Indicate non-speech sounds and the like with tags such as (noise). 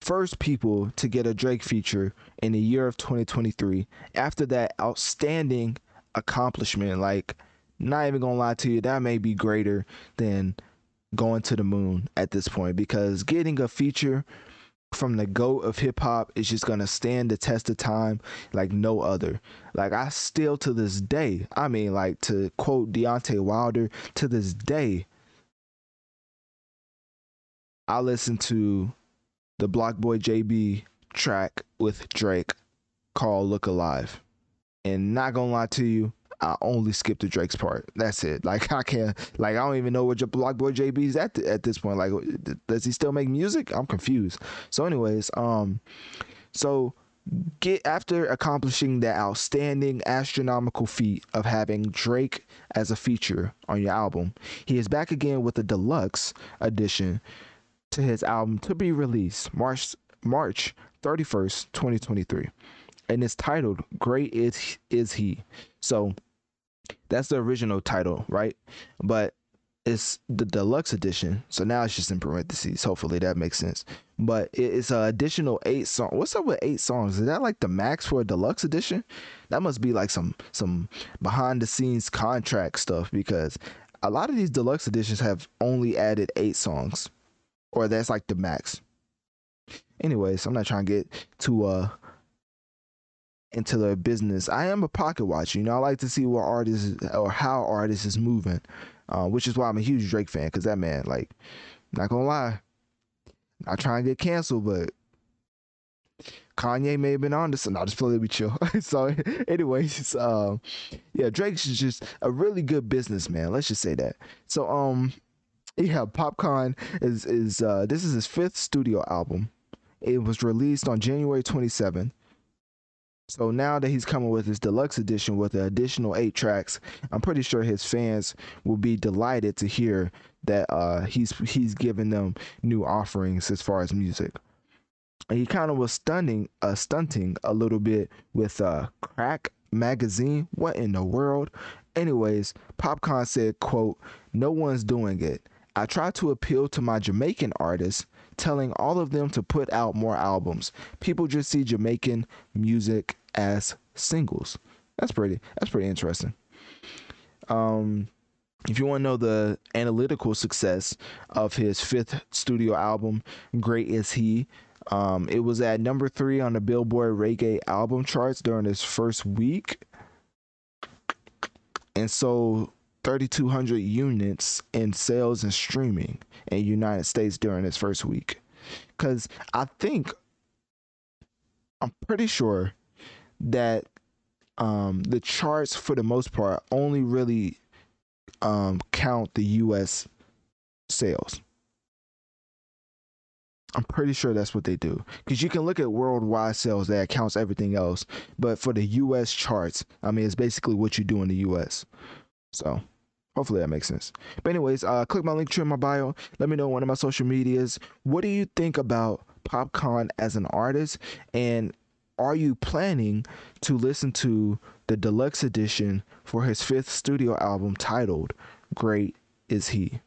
first people to get a Drake feature in the year of 2023, after that outstanding accomplishment, like, not even gonna lie to you, that may be greater than going to the moon at this point because getting a feature from the goat of hip hop is just gonna stand the test of time like no other. Like I still to this day, I mean, like to quote Deontay Wilder, to this day, I listen to the BlocBoy JB track with Drake called Look Alive. And not gonna lie to you, I only skipped the Drake's part. That's it. Like I can't like I don't even know what your BlocBoy JB's at the, at this point. Like does he still make music? I'm confused. So anyways, um so get after accomplishing that outstanding astronomical feat of having Drake as a feature on your album, he is back again with a deluxe edition to his album to be released March March 31st, 2023. And it's titled Great Is Is He. So that's the original title, right? But it's the deluxe edition. So now it's just in parentheses. Hopefully that makes sense. But it's an additional eight song. What's up with eight songs? Is that like the max for a deluxe edition? That must be like some some behind the scenes contract stuff because a lot of these deluxe editions have only added eight songs or that's like the max. Anyways, I'm not trying to get too uh into the business. I am a pocket watcher. You know, I like to see what artists or how artists is moving, uh, which is why I'm a huge Drake fan. Because that man, like, not gonna lie, not trying to get canceled, but Kanye may have been on this, and I'll just play it with chill. (laughs) so, anyways, um, yeah, Drake's just a really good businessman. Let's just say that. So, um, yeah, Popcaan is is uh, this is his fifth studio album. It was released on January 27th. So now that he's coming with his deluxe edition with the additional eight tracks, I'm pretty sure his fans will be delighted to hear that uh, he's he's giving them new offerings as far as music. And he kind of was stunning, uh, stunting a little bit with uh, Crack magazine. What in the world? Anyways, Popcaan said, "quote No one's doing it. I try to appeal to my Jamaican artists, telling all of them to put out more albums. People just see Jamaican music as singles. That's pretty that's pretty interesting. Um if you want to know the analytical success of his fifth studio album, Great Is He, um, it was at number three on the Billboard Reggae album charts during his first week. And so 3,200 units in sales and streaming in United States during its first week. Because I think, I'm pretty sure that um, the charts, for the most part, only really um, count the US sales. I'm pretty sure that's what they do. Because you can look at worldwide sales that counts everything else. But for the US charts, I mean, it's basically what you do in the US. So hopefully that makes sense. But anyways, uh, click my link tree in my bio. Let me know on one of my social medias. What do you think about Popcaan as an artist? And are you planning to listen to the deluxe edition for his fifth studio album titled Great Is He?